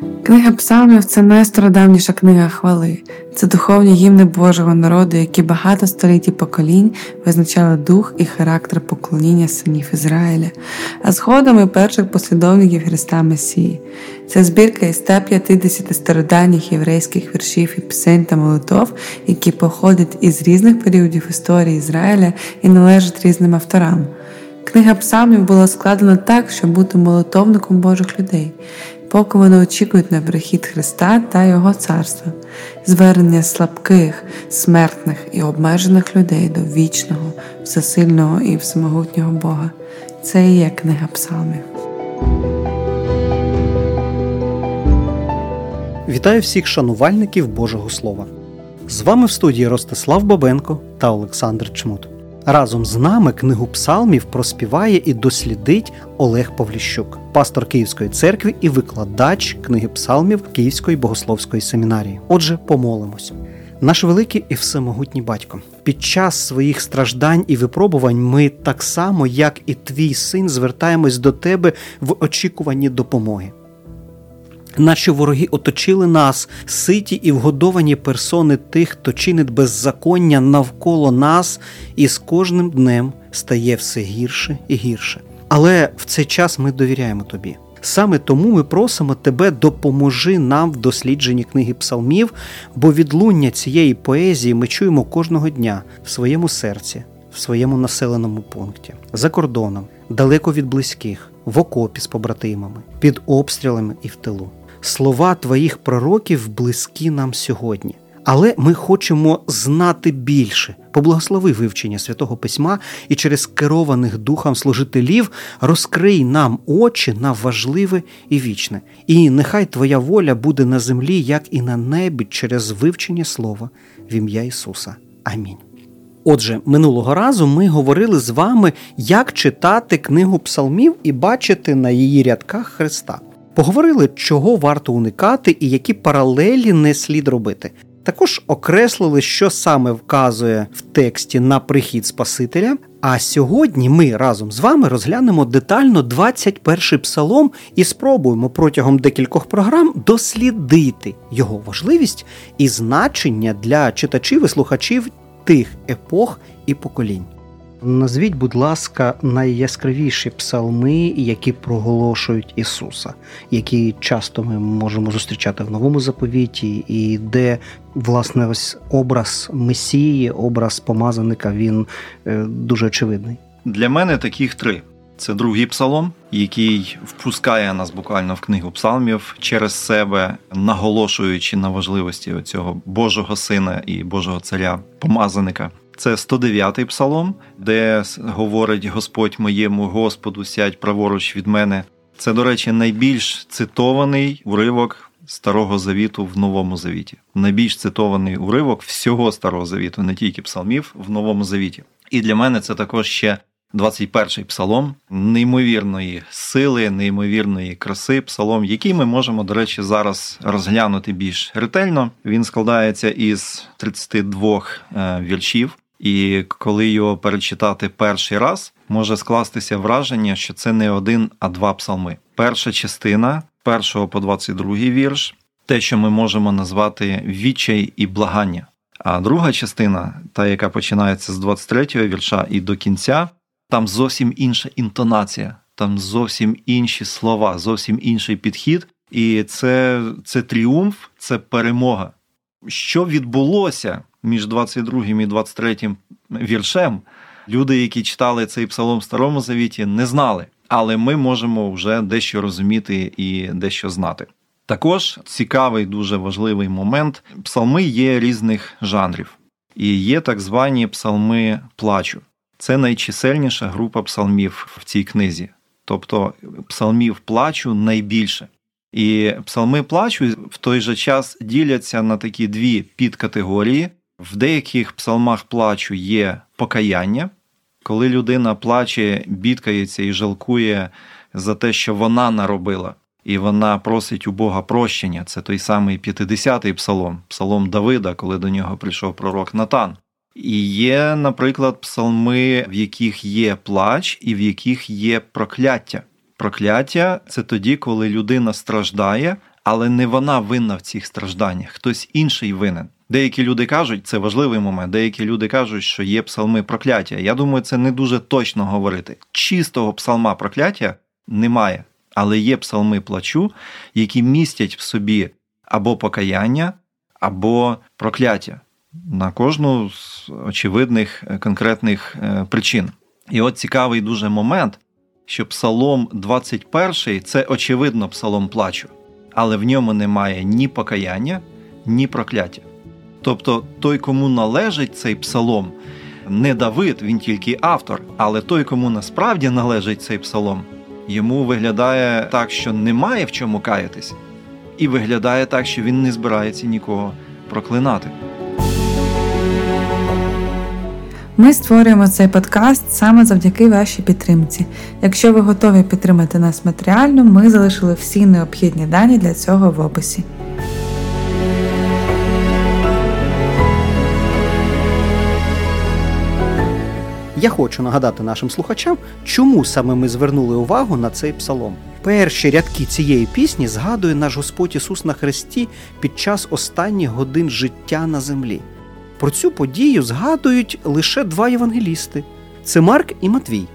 Книга Псалмів це найстародавніша книга хвали, це духовні гімни Божого народу, які багато століть і поколінь визначали дух і характер поклоніння синів Ізраїля, а згодом і перших послідовників Христа Месії. Це збірка із 150 стародавніх єврейських віршів і пісень та молитов, які походять із різних періодів історії Ізраїля і належать різним авторам. Книга Псалмів була складена так, щоб бути молитовником Божих людей поки вони очікують на прихід Христа та Його царства, звернення слабких, смертних і обмежених людей до вічного, всесильного і всемогутнього Бога. Це і є книга Псалмів. Вітаю всіх шанувальників Божого Слова. З вами в студії Ростислав Бабенко та Олександр Чмут. Разом з нами книгу псалмів проспіває і дослідить Олег Павліщук, пастор Київської церкви і викладач книги псалмів Київської богословської семінарії. Отже, помолимось. Наш великий і всемогутній батько, під час своїх страждань і випробувань ми так само, як і твій син, звертаємось до тебе в очікуванні допомоги. Наші вороги оточили нас, ситі і вгодовані персони тих, хто чинить беззаконня навколо нас, і з кожним днем стає все гірше і гірше. Але в цей час ми довіряємо тобі. Саме тому ми просимо тебе, допоможи нам в дослідженні книги псалмів, бо відлуння цієї поезії ми чуємо кожного дня в своєму серці, в своєму населеному пункті, за кордоном, далеко від близьких, в окопі з побратимами, під обстрілами і в тилу слова твоїх пророків близькі нам сьогодні. Але ми хочемо знати більше. Поблагослови вивчення святого письма і через керованих духом служителів розкрий нам очі на важливе і вічне. І нехай Твоя воля буде на землі, як і на небі, через вивчення слова в ім'я Ісуса. Амінь. Отже, минулого разу ми говорили з вами, як читати книгу псалмів і бачити на її рядках Христа. Поговорили, чого варто уникати і які паралелі не слід робити. Також окреслили, що саме вказує в тексті на прихід Спасителя. А сьогодні ми разом з вами розглянемо детально 21-й псалом і спробуємо протягом декількох програм дослідити його важливість і значення для читачів і слухачів тих епох і поколінь. Назвіть, будь ласка, найяскравіші псалми, які проголошують Ісуса, які часто ми можемо зустрічати в новому заповіті, і де власне ось образ Месії, образ помазаника, він е, дуже очевидний. Для мене таких три. Це другий псалом, який впускає нас буквально в книгу псалмів через себе, наголошуючи на важливості цього Божого сина і Божого царя, помазаника. Це 109-й псалом, де говорить Господь моєму Господу, сядь праворуч від мене. Це, до речі, найбільш цитований уривок Старого Завіту в Новому Завіті. Найбільш цитований уривок всього Старого Завіту, не тільки псалмів в Новому Завіті. І для мене це також ще 21-й псалом неймовірної сили, неймовірної краси, псалом, який ми можемо, до речі, зараз розглянути більш ретельно. Він складається із 32 е, віршів. І коли його перечитати перший раз, може скластися враження, що це не один, а два псалми. Перша частина, першого по 22 вірш, те, що ми можемо назвати відчай і благання. А друга частина, та яка починається з 23 го вірша і до кінця, там зовсім інша інтонація, там зовсім інші слова, зовсім інший підхід. І це, це тріумф, це перемога. Що відбулося між 22 і 23 віршем, люди, які читали цей псалом в Старому Завіті, не знали. Але ми можемо вже дещо розуміти і дещо знати. Також цікавий, дуже важливий момент: псалми є різних жанрів, і є так звані псалми плачу. Це найчисельніша група псалмів в цій книзі. Тобто псалмів плачу найбільше. І псалми плачу в той же час діляться на такі дві підкатегорії. В деяких псалмах плачу є покаяння, коли людина плаче, бідкається і жалкує за те, що вона наробила, і вона просить у Бога прощення. Це той самий 50-й псалом, псалом Давида, коли до нього прийшов пророк Натан. І є, наприклад, псалми, в яких є плач і в яких є прокляття. Прокляття це тоді, коли людина страждає, але не вона винна в цих стражданнях, хтось інший винен. Деякі люди кажуть, це важливий момент. Деякі люди кажуть, що є псалми прокляття. Я думаю, це не дуже точно говорити. Чистого псалма прокляття немає, але є псалми плачу, які містять в собі або покаяння, або прокляття на кожну з очевидних е, конкретних е, причин. І от цікавий дуже момент, що Псалом 21 це очевидно псалом плачу, але в ньому немає ні покаяння, ні прокляття. Тобто той, кому належить цей псалом, не Давид, він тільки автор, але той, кому насправді належить цей псалом, йому виглядає так, що немає в чому каятись, і виглядає так, що він не збирається нікого проклинати. Ми створюємо цей подкаст саме завдяки вашій підтримці. Якщо ви готові підтримати нас матеріально, ми залишили всі необхідні дані для цього в описі. Я хочу нагадати нашим слухачам, чому саме ми звернули увагу на цей псалом. Перші рядки цієї пісні згадує наш Господь Ісус на Христі під час останніх годин життя на землі. Про цю подію згадують лише два євангелісти це Марк і Матвій.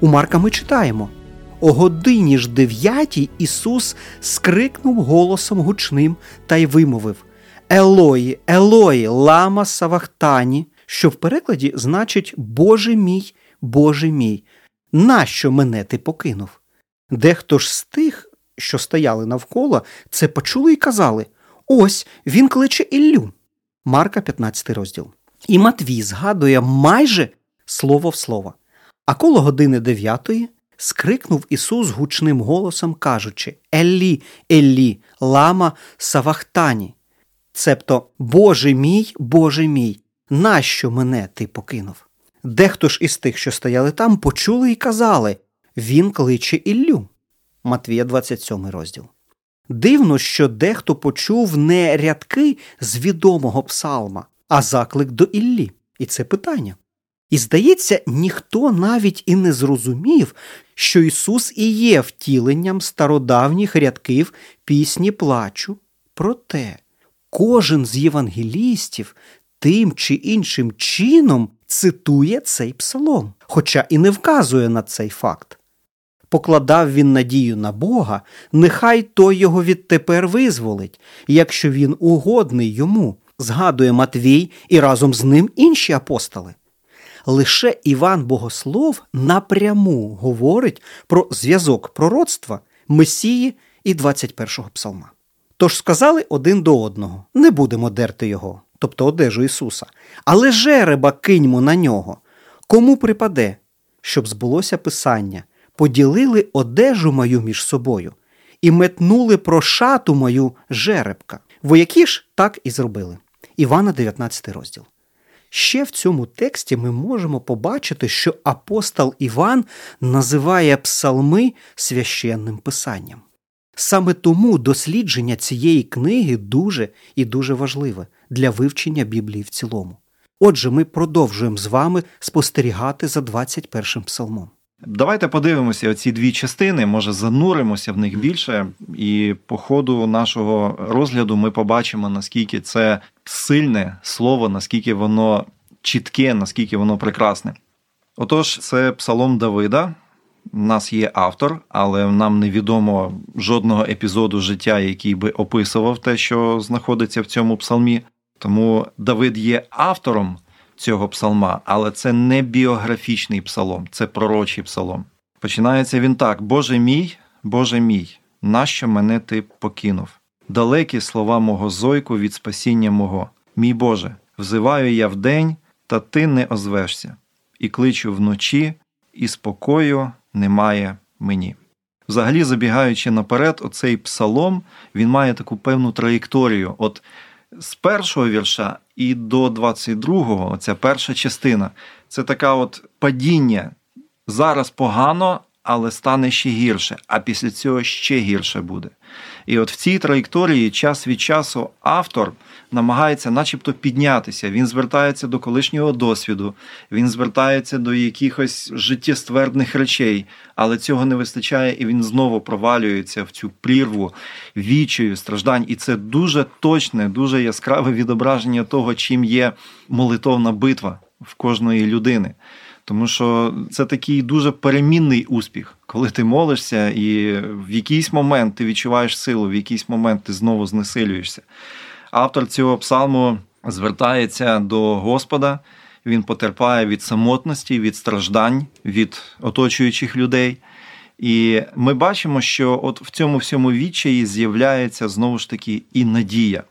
У Марка ми читаємо. О годині ж дев'ятій Ісус скрикнув голосом гучним та й вимовив Елої, Елої, лама Савахтані, що в перекладі значить Боже мій, Боже мій, нащо мене ти покинув? Дехто ж з тих, що стояли навколо, це почули і казали Ось він кличе Іллю. Марка, 15 розділ. І Матвій згадує майже слово в слово. А коло години дев'ятої скрикнув Ісус гучним голосом, кажучи Еллі, Еллі, лама Савахтані. Цебто, Боже мій, Боже мій, нащо мене ти покинув? Дехто ж із тих, що стояли там, почули і казали Він кличе Іллю. Матвія, 27 розділ. Дивно, що дехто почув не рядки з відомого псалма, а заклик до Іллі. І це питання. І здається, ніхто навіть і не зрозумів, що Ісус і є втіленням стародавніх рядків пісні плачу. Проте кожен з євангелістів тим чи іншим чином цитує цей псалом, хоча і не вказує на цей факт. Покладав він надію на Бога, нехай той його відтепер визволить, якщо він угодний йому, згадує Матвій і разом з ним інші апостоли. Лише Іван Богослов напряму говорить про зв'язок пророцтва Месії і 21-го псалма. Тож сказали один до одного не будемо дерти його, тобто одежу Ісуса, але жереба киньмо на нього. Кому припаде, щоб збулося Писання поділили одежу мою між собою і метнули про шату мою жеребка. Вояки ж так і зробили. Івана, 19 розділ. Ще в цьому тексті ми можемо побачити, що апостол Іван називає псалми священним писанням. Саме тому дослідження цієї книги дуже і дуже важливе для вивчення Біблії в цілому. Отже, ми продовжуємо з вами спостерігати за 21 псалмом. Давайте подивимося оці дві частини, може зануримося в них більше, і по ходу нашого розгляду ми побачимо, наскільки це сильне слово, наскільки воно чітке, наскільки воно прекрасне. Отож, це псалом Давида. У нас є автор, але нам невідомо жодного епізоду життя, який би описував те, що знаходиться в цьому псалмі. Тому Давид є автором цього псалма, але це не біографічний псалом, це пророчий псалом. Починається він так: Боже мій, Боже мій, нащо мене ти покинув? Далекі слова мого зойку від спасіння мого. Мій Боже, взиваю я вдень, та ти не озвешся, і кличу вночі, і спокою немає мені. Взагалі, забігаючи наперед, оцей псалом він має таку певну траєкторію. От з першого вірша і до 22-го, оця перша частина, це така от падіння. Зараз погано, але стане ще гірше, а після цього ще гірше буде. І от в цій траєкторії час від часу автор намагається, начебто, піднятися. Він звертається до колишнього досвіду, він звертається до якихось життєствердних речей, але цього не вистачає, і він знову провалюється в цю прірву вічою, страждань. І це дуже точне, дуже яскраве відображення того, чим є молитовна битва в кожної людини. Тому що це такий дуже перемінний успіх, коли ти молишся, і в якийсь момент ти відчуваєш силу, в якийсь момент ти знову знесилюєшся. Автор цього псалму звертається до Господа, він потерпає від самотності, від страждань, від оточуючих людей. І ми бачимо, що от в цьому всьому відчаї з'являється знову ж таки і надія.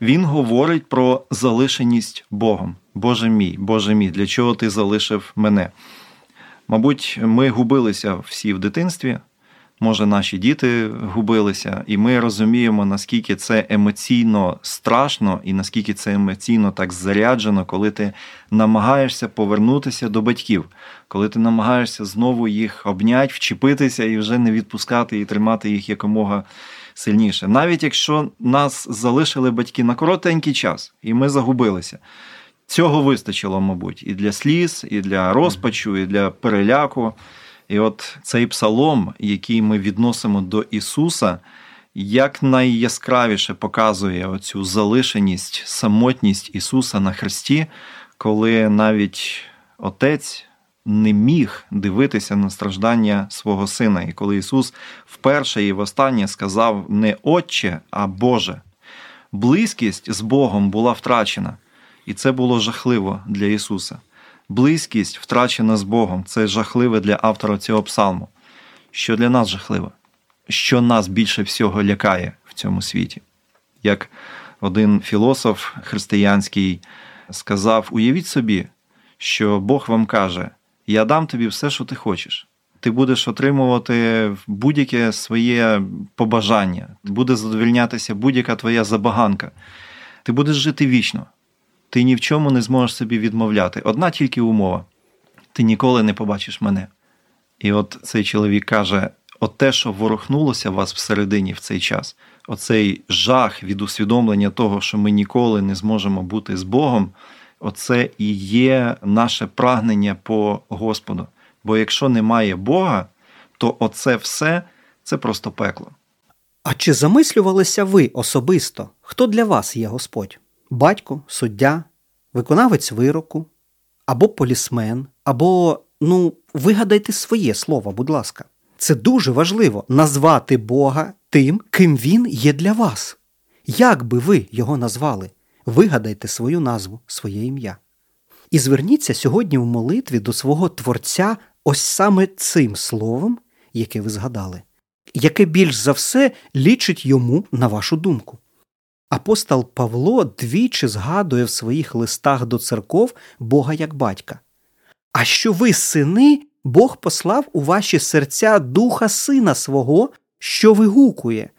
Він говорить про залишеність Богом. Боже мій, Боже мій, для чого ти залишив мене? Мабуть, ми губилися всі в дитинстві, може, наші діти губилися, і ми розуміємо, наскільки це емоційно страшно і наскільки це емоційно так заряджено, коли ти намагаєшся повернутися до батьків, коли ти намагаєшся знову їх обняти, вчепитися і вже не відпускати і тримати їх якомога сильніше. Навіть якщо нас залишили батьки на коротенький час, і ми загубилися. Цього вистачило, мабуть, і для сліз, і для розпачу, і для переляку. І от цей псалом, який ми відносимо до Ісуса, як найяскравіше показує оцю залишеність, самотність Ісуса на Христі, коли навіть Отець не міг дивитися на страждання свого Сина. І коли Ісус вперше і востаннє сказав не Отче, а Боже. Близькість з Богом була втрачена, і це було жахливо для Ісуса близькість втрачена з Богом це жахливе для автора цього псалму. Що для нас жахливо? Що нас більше всього лякає в цьому світі? Як один філософ християнський сказав: уявіть собі, що Бог вам каже: Я дам тобі все, що ти хочеш. Ти будеш отримувати будь-яке своє побажання, буде задовільнятися будь-яка твоя забаганка. Ти будеш жити вічно ти ні в чому не зможеш собі відмовляти. Одна тільки умова: ти ніколи не побачиш мене. І от цей чоловік каже: от те, що ворухнулося вас всередині в цей час, оцей жах від усвідомлення того, що ми ніколи не зможемо бути з Богом, оце і є наше прагнення по Господу. Бо якщо немає Бога, то оце все це просто пекло. А чи замислювалися ви особисто, хто для вас є Господь? Батько, суддя, виконавець вироку, або полісмен, або, ну, вигадайте своє слово, будь ласка. Це дуже важливо назвати Бога тим, ким Він є для вас. Як би ви його назвали? Вигадайте свою назву, своє ім'я. І зверніться сьогодні в молитві до свого Творця ось саме цим словом, яке ви згадали, яке більш за все лічить йому на вашу думку. Апостол Павло двічі згадує в своїх листах до церков Бога як батька. А що ви, сини, Бог послав у ваші серця духа сина свого, що вигукує.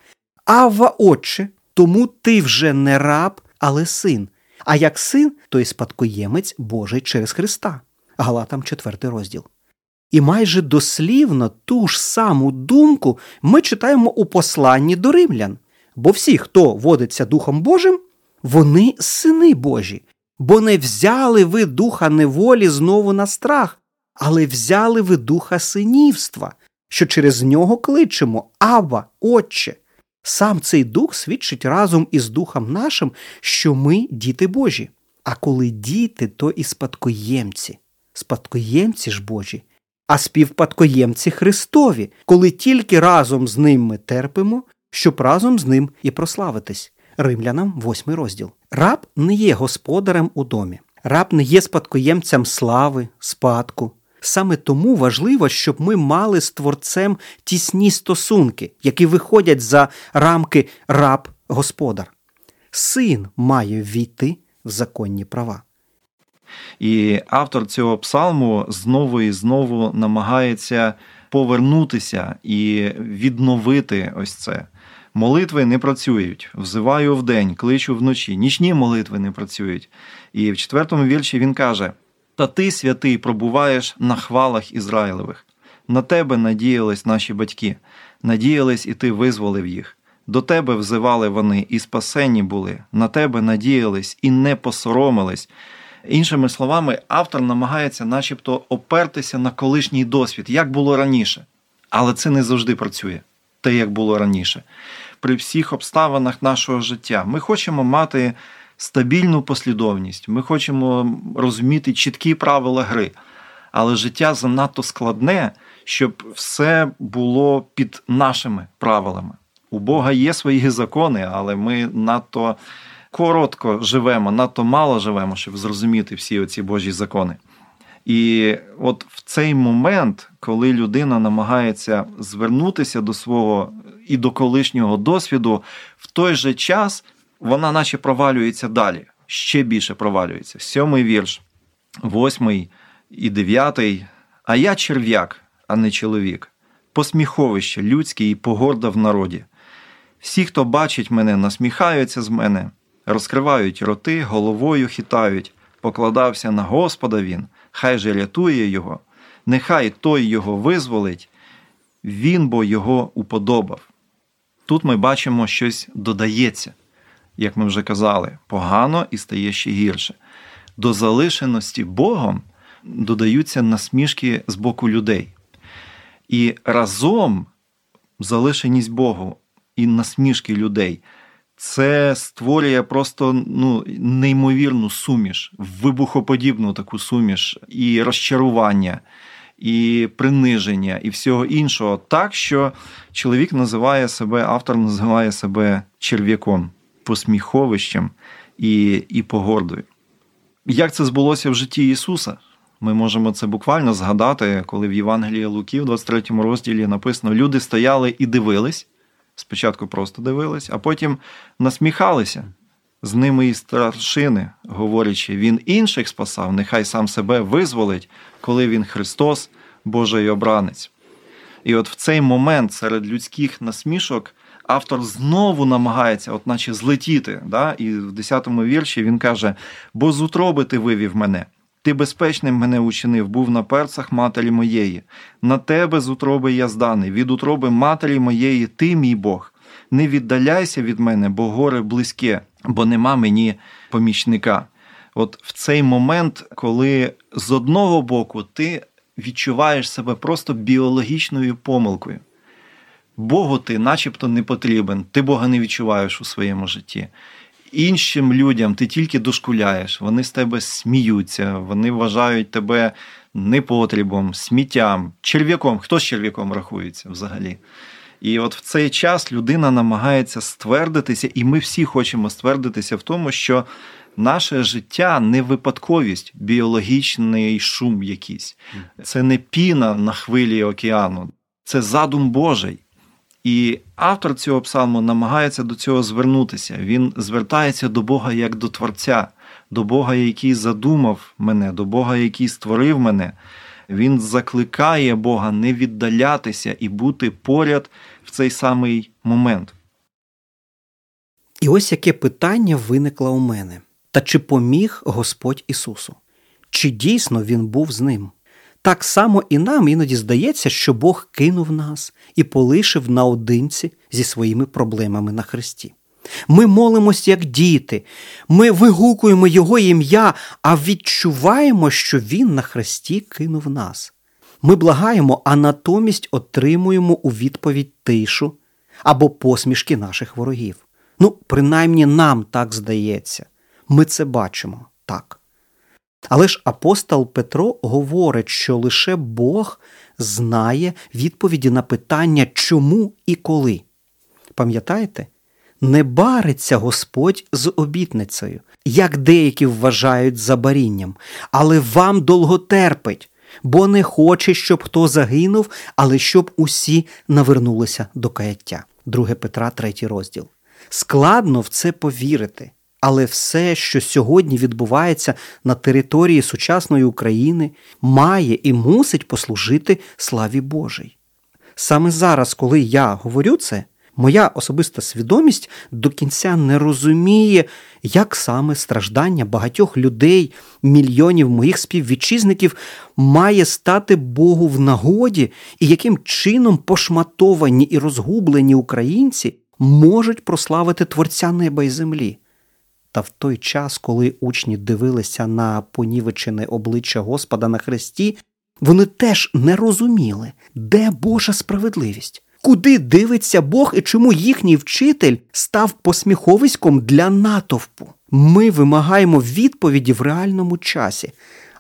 Авва, Отче, тому ти вже не раб, але син. А як син, то й спадкоємець Божий через Христа. Галатам 4 розділ. І майже дослівно ту ж саму думку ми читаємо у посланні до римлян. Бо всі, хто водиться Духом Божим, вони сини Божі, бо не взяли ви духа неволі знову на страх, але взяли ви духа синівства, що через нього кличемо Аба, Отче. Сам цей дух свідчить разом із духом нашим, що ми діти Божі. А коли діти, то і спадкоємці, спадкоємці ж Божі, а співпадкоємці Христові, коли тільки разом з ним ми терпимо, щоб разом з ним і прославитись. Римлянам, восьмий розділ. Раб не є господарем у домі, раб не є спадкоємцем слави, спадку. Саме тому важливо, щоб ми мали з творцем тісні стосунки, які виходять за рамки раб-господар. Син має війти в законні права. І автор цього псалму знову і знову намагається повернутися і відновити ось це. Молитви не працюють. Взиваю вдень, кличу вночі. Нічні молитви не працюють. І в четвертому вірші він каже: Та ти, святий, пробуваєш на хвалах Ізраїлевих. На тебе надіялись наші батьки, надіялись, і ти визволив їх. До тебе взивали вони і спасені були, на тебе надіялись і не посоромились. Іншими словами, автор намагається, начебто, опертися на колишній досвід, як було раніше. Але це не завжди працює, те, як було раніше. При всіх обставинах нашого життя ми хочемо мати стабільну послідовність, ми хочемо розуміти чіткі правила гри. Але життя занадто складне, щоб все було під нашими правилами. У Бога є свої закони, але ми надто коротко живемо, надто мало живемо, щоб зрозуміти всі оці Божі закони. І от в цей момент, коли людина намагається звернутися до свого і до колишнього досвіду, в той же час вона наче провалюється далі, ще більше провалюється. Сьомий вірш, восьмий і дев'ятий. А я черв'як, а не чоловік, посміховище людське і погорда в народі. Всі, хто бачить мене, насміхаються з мене, розкривають роти, головою хитають, покладався на Господа він, хай же рятує його, нехай той його визволить, він бо його уподобав. Тут ми бачимо, щось додається, як ми вже казали, погано і стає ще гірше. До залишеності Богом додаються насмішки з боку людей. І разом залишеність Богу і насмішки людей. Це створює просто ну, неймовірну суміш, вибухоподібну таку суміш, і розчарування, і приниження, і всього іншого, так що чоловік називає себе, автор називає себе черв'яком, посміховищем і, і погордою. Як це збулося в житті Ісуса? Ми можемо це буквально згадати, коли в Євангелії Луки, в 23 розділі написано: люди стояли і дивились. Спочатку просто дивились, а потім насміхалися з ними і старшини, говорячи, він інших спасав, нехай сам себе визволить, коли він Христос, Божий обранець. І от в цей момент серед людських насмішок автор знову намагається, от наче злетіти. Да? І в 10-му вірші він каже: Бо з утроби ти вивів мене. Ти безпечним мене учинив, був на перцах матері моєї. На тебе з утроби я зданий, від утроби матері моєї, ти, мій Бог. Не віддаляйся від мене, бо горе близьке, бо нема мені помічника. От в цей момент, коли з одного боку ти відчуваєш себе просто біологічною помилкою. Богу ти начебто не потрібен, ти Бога не відчуваєш у своєму житті іншим людям ти тільки дошкуляєш, вони з тебе сміються, вони вважають тебе непотрібом, сміттям, черв'яком. Хто з черв'яком рахується взагалі? І от в цей час людина намагається ствердитися, і ми всі хочемо ствердитися в тому, що наше життя не випадковість, біологічний шум якийсь. Це не піна на хвилі океану, це задум Божий. І автор цього псалму намагається до цього звернутися. Він звертається до Бога як до Творця, до Бога, який задумав мене, до Бога, який створив мене. Він закликає Бога не віддалятися і бути поряд в цей самий момент. І ось яке питання виникло у мене. Та чи поміг Господь Ісусу? Чи дійсно Він був з ним? Так само і нам іноді здається, що Бог кинув нас і полишив наодинці зі своїми проблемами на Христі. Ми молимось, як діти, ми вигукуємо Його ім'я, а відчуваємо, що Він на Христі кинув нас. Ми благаємо, а натомість отримуємо у відповідь тишу або посмішки наших ворогів. Ну, принаймні нам так здається. Ми це бачимо так. Але ж апостол Петро говорить, що лише Бог знає відповіді на питання, чому і коли. Пам'ятаєте? Не бариться Господь з обітницею, як деякі вважають за барінням, але вам довго терпить, бо не хоче, щоб хто загинув, але щоб усі навернулися до каяття. 2 Петра, 3 розділ. Складно в це повірити. Але все, що сьогодні відбувається на території сучасної України, має і мусить послужити славі Божій. Саме зараз, коли я говорю це, Моя особиста свідомість до кінця не розуміє, як саме страждання багатьох людей, мільйонів моїх співвітчизників має стати Богу в нагоді, і яким чином пошматовані і розгублені українці можуть прославити Творця неба і землі. Та в той час, коли учні дивилися на понівечене обличчя Господа на хресті, вони теж не розуміли, де Божа справедливість, куди дивиться Бог і чому їхній вчитель став посміховиськом для натовпу. Ми вимагаємо відповіді в реальному часі,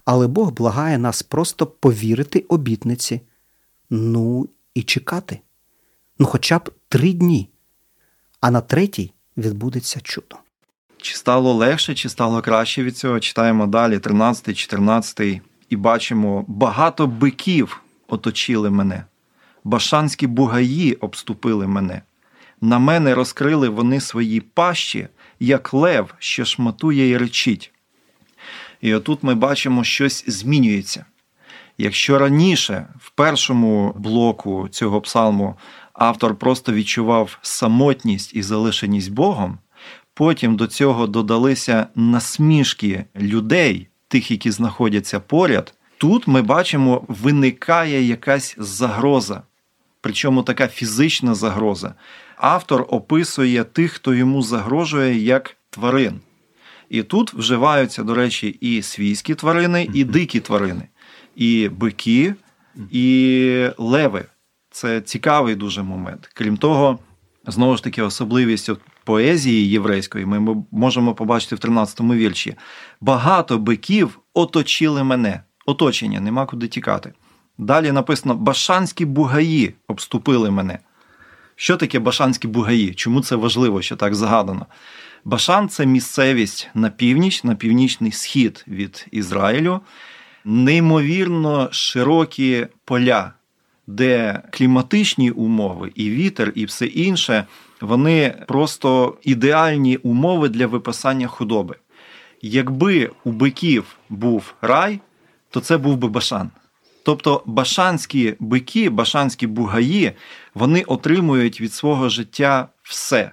але Бог благає нас просто повірити обітниці. Ну і чекати. Ну, хоча б три дні, а на третій відбудеться чудо. Чи стало легше, чи стало краще від цього? Читаємо далі, 13, 14, і бачимо, багато биків оточили мене, башанські бугаї обступили мене. На мене розкрили вони свої пащі, як лев, що шматує і речить. І отут ми бачимо, щось змінюється. Якщо раніше, в першому блоку цього псалму, автор просто відчував самотність і залишеність Богом, Потім до цього додалися насмішки людей, тих, які знаходяться поряд. Тут ми бачимо, виникає якась загроза, причому така фізична загроза. Автор описує тих, хто йому загрожує, як тварин. І тут вживаються, до речі, і свійські тварини, і дикі тварини, і бики, і леви. Це цікавий дуже момент. Крім того, знову ж таки, особливість поезії єврейської ми можемо побачити в 13-му вірші. Багато биків оточили мене. Оточення, нема куди тікати. Далі написано: Башанські бугаї обступили мене. Що таке башанські бугаї? Чому це важливо, що так згадано? Башан це місцевість на північ, на північний схід від Ізраїлю, неймовірно широкі поля, де кліматичні умови, і вітер, і все інше вони просто ідеальні умови для випасання худоби. Якби у биків був рай, то це був би башан. Тобто башанські бики, башанські бугаї, вони отримують від свого життя все.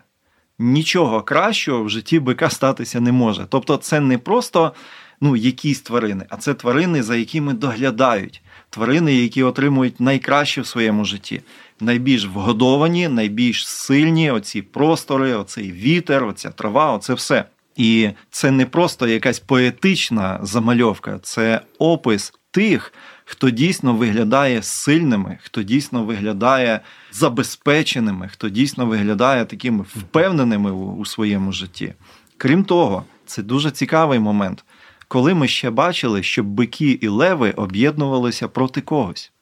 Нічого кращого в житті бика статися не може. Тобто, це не просто ну, якісь тварини, а це тварини, за якими доглядають, тварини, які отримують найкраще в своєму житті найбільш вгодовані, найбільш сильні оці простори, оцей вітер, оця трава, оце все. І це не просто якась поетична замальовка, це опис тих, хто дійсно виглядає сильними, хто дійсно виглядає забезпеченими, хто дійсно виглядає такими впевненими у своєму житті. Крім того, це дуже цікавий момент, коли ми ще бачили, що бики і леви об'єднувалися проти когось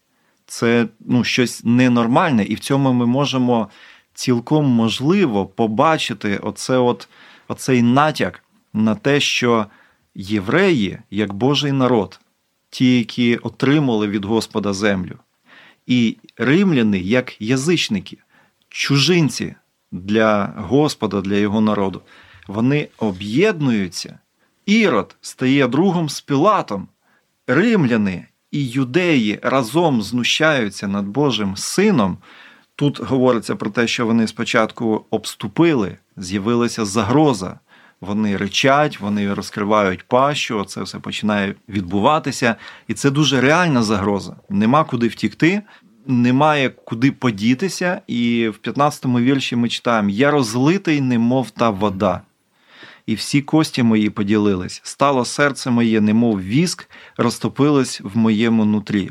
це ну, щось ненормальне, і в цьому ми можемо цілком можливо побачити оце от, оцей натяк на те, що євреї, як Божий народ, ті, які отримали від Господа землю, і римляни як язичники, чужинці для Господа, для його народу, вони об'єднуються. Ірод стає другом з Пілатом. Римляни і юдеї разом знущаються над Божим Сином, тут говориться про те, що вони спочатку обступили, з'явилася загроза. Вони речать, вони розкривають пащу, це все починає відбуватися. І це дуже реальна загроза. Нема куди втікти, немає куди подітися. І в 15-му вірші ми читаємо: Я розлитий, немов та вода і всі кості мої поділились, стало серце моє, немов віск, розтопилось в моєму нутрі.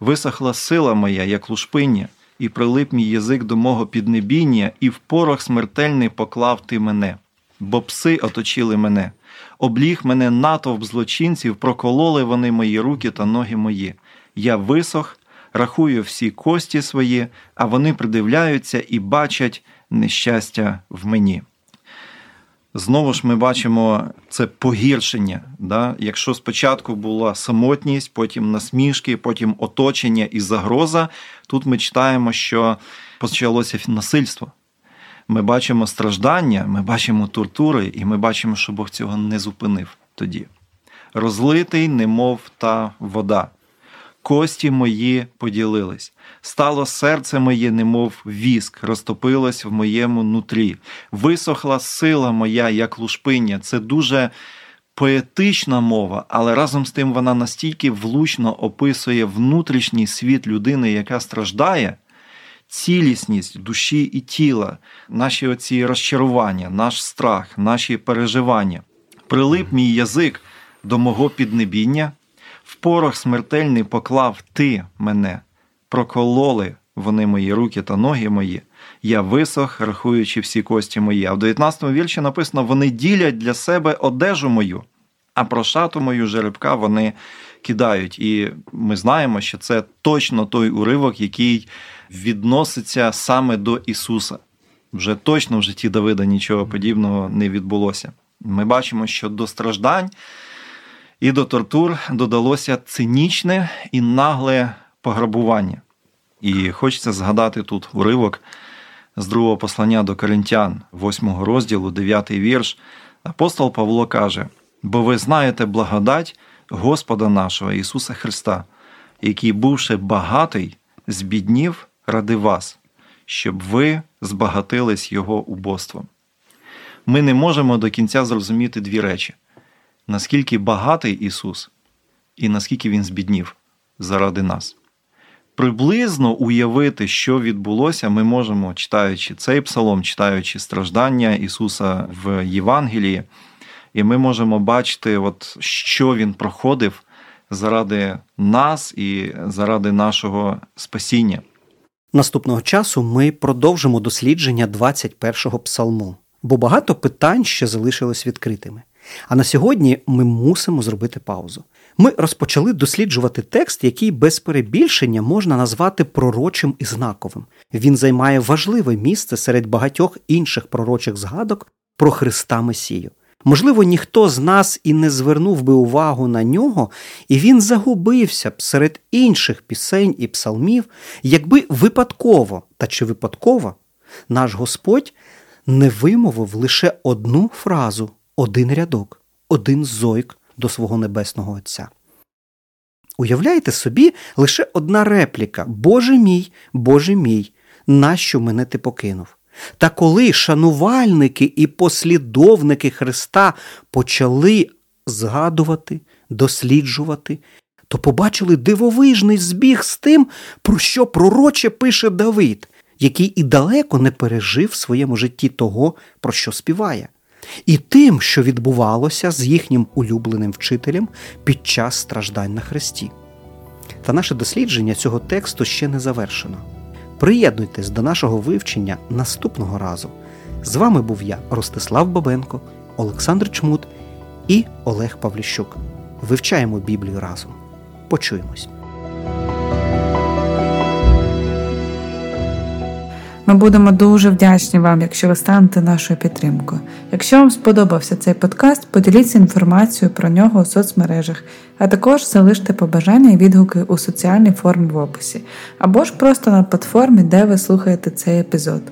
Висохла сила моя, як лушпиння, і прилип мій язик до мого піднебіння, і в порох смертельний поклав ти мене, бо пси оточили мене, обліг мене натовп злочинців, прокололи вони мої руки та ноги мої. Я висох, рахую всі кості свої, а вони придивляються і бачать нещастя в мені. Знову ж ми бачимо це погіршення. Да? Якщо спочатку була самотність, потім насмішки, потім оточення і загроза, тут ми читаємо, що почалося насильство. Ми бачимо страждання, ми бачимо тортури, і ми бачимо, що Бог цього не зупинив тоді. Розлитий, немов та вода. кості мої поділились. Стало серце моє, немов віск, розтопилось в моєму нутрі. Висохла сила моя, як лушпиння. Це дуже поетична мова, але разом з тим вона настільки влучно описує внутрішній світ людини, яка страждає, цілісність душі і тіла, наші оці розчарування, наш страх, наші переживання. Прилип мій язик до мого піднебіння, в порох смертельний поклав ти мене, прокололи вони мої руки та ноги мої. Я висох, рахуючи всі кості мої. А в 19-му вірші написано: вони ділять для себе одежу мою, а про шату мою жеребка вони кидають. І ми знаємо, що це точно той уривок, який відноситься саме до Ісуса. Вже точно в житті Давида нічого подібного не відбулося. Ми бачимо, що до страждань і до тортур додалося цинічне і нагле пограбування. І хочеться згадати тут уривок з другого послання до Коринтян, 8 розділу, 9 вірш. Апостол Павло каже: бо ви знаєте благодать Господа нашого Ісуса Христа, який, бувши багатий, збіднів ради вас, щоб ви збагатились Його убоством. Ми не можемо до кінця зрозуміти дві речі: наскільки багатий Ісус, і наскільки Він збіднів заради нас приблизно уявити, що відбулося, ми можемо, читаючи цей псалом, читаючи страждання Ісуса в Євангелії, і ми можемо бачити, от, що Він проходив заради нас і заради нашого спасіння. Наступного часу ми продовжимо дослідження 21-го псалму, бо багато питань ще залишилось відкритими. А на сьогодні ми мусимо зробити паузу. Ми розпочали досліджувати текст, який без перебільшення можна назвати пророчим і знаковим. Він займає важливе місце серед багатьох інших пророчих згадок про Христа Месію. Можливо, ніхто з нас і не звернув би увагу на нього, і він загубився б серед інших пісень і псалмів, якби випадково та чи випадково наш Господь не вимовив лише одну фразу, один рядок, один зойк до свого небесного Отця. Уявляєте собі лише одна репліка Боже мій, Боже мій, нащо мене ти покинув? Та коли шанувальники і послідовники Христа почали згадувати, досліджувати, то побачили дивовижний збіг з тим, про що пророче пише Давид, який і далеко не пережив в своєму житті того, про що співає і тим, що відбувалося з їхнім улюбленим вчителем під час страждань на Христі. Та наше дослідження цього тексту ще не завершено. Приєднуйтесь до нашого вивчення наступного разу. З вами був я, Ростислав Бабенко, Олександр Чмут і Олег Павліщук. Вивчаємо Біблію разом. Почуємось! Ми будемо дуже вдячні вам, якщо ви станете нашою підтримкою. Якщо вам сподобався цей подкаст, поділіться інформацією про нього у соцмережах, а також залиште побажання і відгуки у соціальній формі в описі, або ж просто на платформі, де ви слухаєте цей епізод.